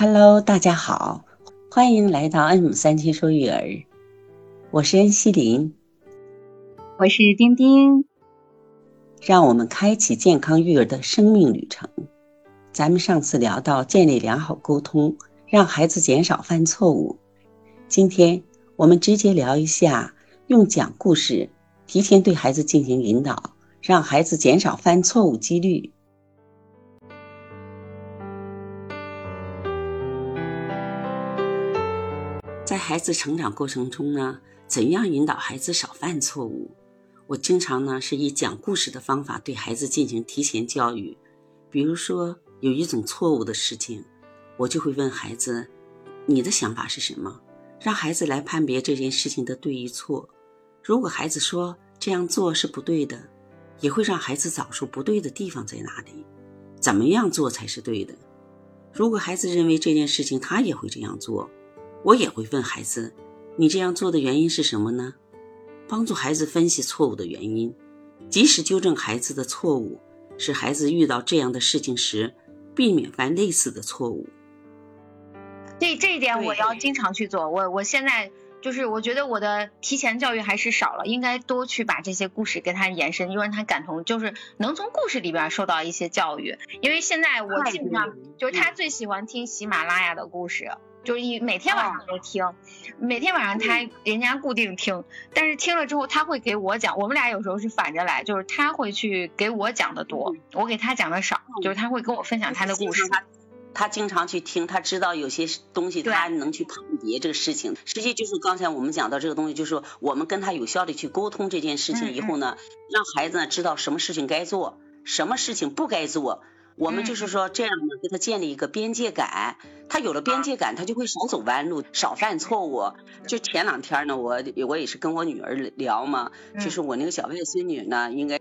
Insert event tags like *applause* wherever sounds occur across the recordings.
Hello，大家好，欢迎来到 M 三七说育儿，我是恩熙林，我是丁丁，让我们开启健康育儿的生命旅程。咱们上次聊到建立良好沟通，让孩子减少犯错误。今天我们直接聊一下，用讲故事提前对孩子进行引导，让孩子减少犯错误几率。子成长过程中呢，怎样引导孩子少犯错误？我经常呢是以讲故事的方法对孩子进行提前教育。比如说有一种错误的事情，我就会问孩子：“你的想法是什么？”让孩子来判别这件事情的对与错。如果孩子说这样做是不对的，也会让孩子找出不对的地方在哪里，怎么样做才是对的。如果孩子认为这件事情他也会这样做。我也会问孩子：“你这样做的原因是什么呢？”帮助孩子分析错误的原因，及时纠正孩子的错误，使孩子遇到这样的事情时，避免犯类似的错误。这这一点我要经常去做。我我现在就是我觉得我的提前教育还是少了，应该多去把这些故事给他延伸，就让他感同，就是能从故事里边受到一些教育。因为现在我基本上就是他最喜欢听喜马拉雅的故事。就是一每天晚上都听，每天晚上他人家固定听，但是听了之后他会给我讲，我们俩有时候是反着来，就是他会去给我讲的多，我给他讲的少，就是他会跟我分享他的故事。他他经常去听，他知道有些东西他能去判别这个事情。实际就是刚才我们讲到这个东西，就是我们跟他有效的去沟通这件事情以后呢，让孩子呢知道什么事情该做，什么事情不该做。我们就是说这样呢，给他建立一个边界感，他有了边界感，他就会少走弯路，少犯错误。就前两天呢，我我也是跟我女儿聊嘛，就是我那个小外孙女呢，应该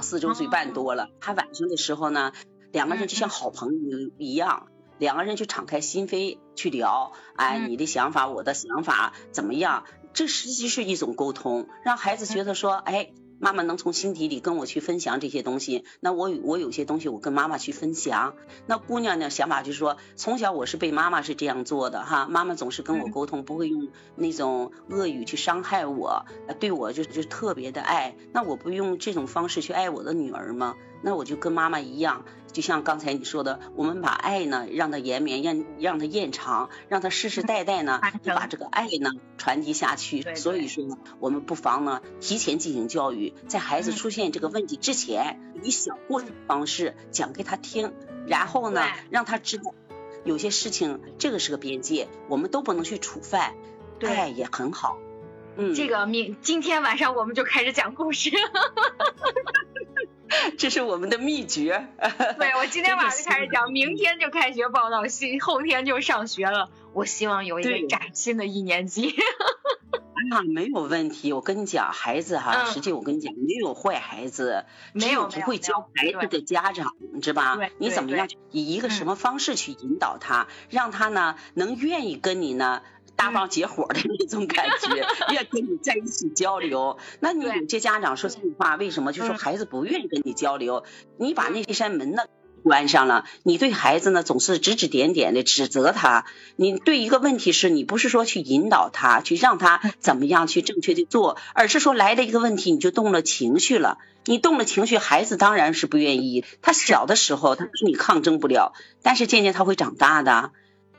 四周岁半多了，她晚上的时候呢，两个人就像好朋友一样，两个人就敞开心扉去聊，哎，你的想法，我的想法怎么样？这实际是一种沟通，让孩子觉得说，哎。妈妈能从心底里跟我去分享这些东西，那我我有些东西我跟妈妈去分享。那姑娘呢想法就是说，从小我是被妈妈是这样做的哈，妈妈总是跟我沟通，不会用那种恶语去伤害我，对我就就特别的爱。那我不用这种方式去爱我的女儿吗？那我就跟妈妈一样，就像刚才你说的，我们把爱呢让它延绵，让让它延长，让它世世代代呢把这个爱呢传递下去。所以说呢，我们不妨呢提前进行教育，在孩子出现这个问题之前，以小故事方式讲给他听，然后呢让他知道有些事情这个是个边界，我们都不能去触犯，爱也很好。嗯，这个明今天晚上我们就开始讲故事。*laughs* *laughs* 这是我们的秘诀。*laughs* 对，我今天晚上就开始讲，明天就开学报到，新后天就上学了。我希望有一个崭新的一年级。*laughs* 啊，没有问题。我跟你讲，孩子哈，实际我跟你讲，没有坏孩子，没有不会教孩子的家长，你知道吧？你怎么样以一个什么方式去引导他，让他呢能愿意跟你呢？大方结伙的那种感觉，愿跟你在一起交流。那你有些家长说这句话，为什么？就说孩子不愿意跟你交流，你把那扇门呢关上了，你对孩子呢总是指指点点的指责他。你对一个问题是你不是说去引导他，去让他怎么样去正确的做，而是说来了一个问题你就动了情绪了。你动了情绪，孩子当然是不愿意。他小的时候他跟你抗争不了，但是渐渐他会长大的。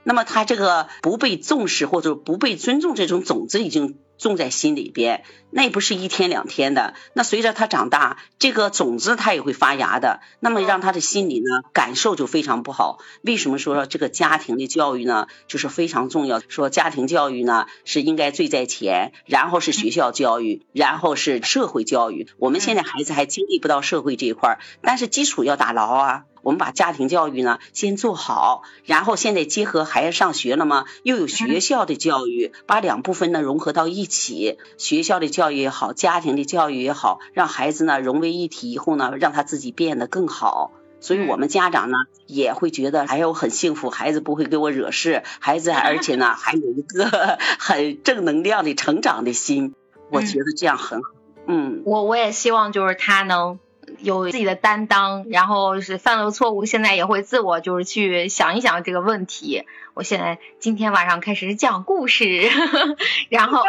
那么他这个不被重视或者不被尊重这种种子已经种在心里边，那也不是一天两天的。那随着他长大，这个种子他也会发芽的。那么让他的心里呢感受就非常不好。为什么说这个家庭的教育呢就是非常重要？说家庭教育呢是应该最在前，然后是学校教育，然后是社会教育。我们现在孩子还经历不到社会这一块，但是基础要打牢啊。我们把家庭教育呢先做好，然后现在结合孩子上学了吗？又有学校的教育，把两部分呢融合到一，学校的教育也好，家庭的教育也好，让孩子呢融为一体以后呢，让他自己变得更好。所以我们家长呢也会觉得，哎呦很幸福，孩子不会给我惹事，孩子而且呢 *laughs* 还有一个 *laughs* 很正能量的成长的心，我觉得这样很好。嗯，我我也希望就是他能。有自己的担当，然后是犯了错误，现在也会自我就是去想一想这个问题。我现在今天晚上开始讲故事，*laughs* 然后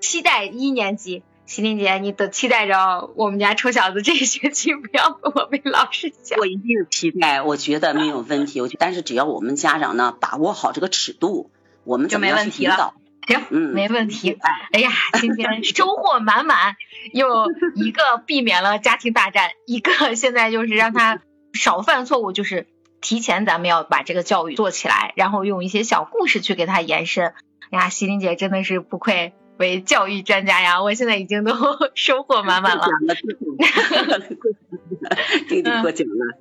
期待一年级。麒麟姐，你等期待着我们家臭小子这一学期不要我被老师讲。我一定期待，我觉得没有问题。我但是只要我们家长呢把握好这个尺度，我们就没问题了。行，嗯，没问题。哎呀，今天 *laughs* 收获满满，又一个避免了家庭大战，一个 *laughs* 现在就是让他少犯错误，就是提前咱们要把这个教育做起来，然后用一些小故事去给他延伸。哎呀，西林姐真的是不愧。为教育专家呀，我现在已经都 *laughs* 收获满满了。弟弟过奖了，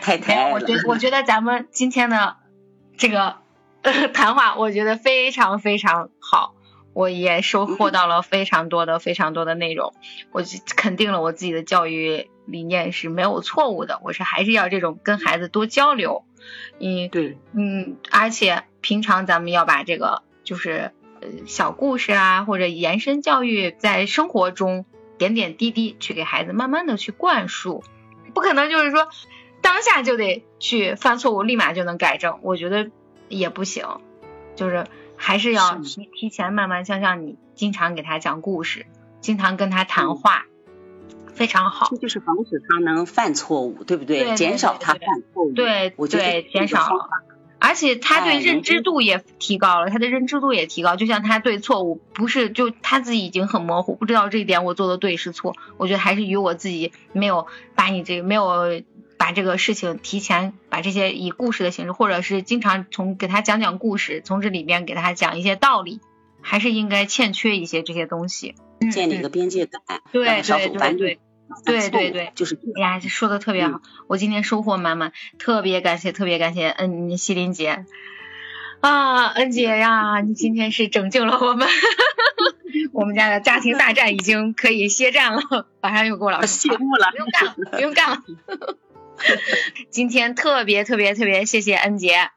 太太。我觉我觉得咱们今天的这个 *laughs* 谈话，我觉得非常非常好，我也收获到了非常多的非常多的内容。我肯定了我自己的教育理念是没有错误的，我是还是要这种跟孩子多交流。嗯，对，嗯，而且平常咱们要把这个就是呃。小故事啊，或者延伸教育，在生活中点点滴滴去给孩子慢慢的去灌输，不可能就是说当下就得去犯错误，立马就能改正，我觉得也不行，就是还是要提提前慢慢，像像你经常给他讲故事，经常跟他谈话，非常好，这就是防止他能犯错误，对不对？减少他犯错误，对，我觉得减少。而且他对认知度也提高了，他的认知度也提高。就像他对错误不是就他自己已经很模糊，不知道这一点我做的对是错。我觉得还是与我自己没有把你这个没有把这个事情提前把这些以故事的形式，或者是经常从给他讲讲故事，从这里边给他讲一些道理，还是应该欠缺一些这些东西。建立一个边界感，对对对对。对对对，就是哎呀，说的特别好，我今天收获满满，特别感谢，特别感谢，嗯，西林姐啊，恩姐呀，你今天是拯救了我们，*laughs* 我们家的家庭大战已经可以歇战了，马上又给我老师谢幕了，不用干了，不用干了。*laughs* *laughs* 今天特别特别特别谢谢恩杰，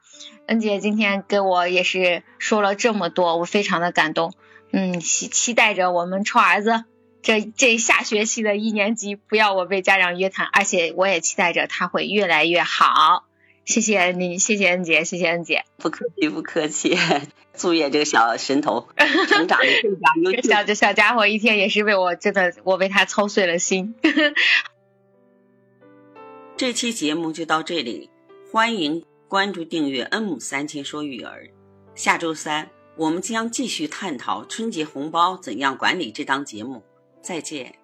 恩杰今天给我也是说了这么多，我非常的感动，嗯，期期待着我们臭儿子。这这下学期的一年级不要我被家长约谈，而且我也期待着他会越来越好。谢谢你，谢谢恩姐，谢谢恩姐。不客气，不客气。*laughs* 祝愿这个小神童成长的更加优秀。*laughs* 小这小家伙一天也是为我真的，我为他操碎了心。这期节目就到这里，欢迎关注订阅恩母三千说育儿。下周三我们将继续探讨春节红包怎样管理这档节目。再见。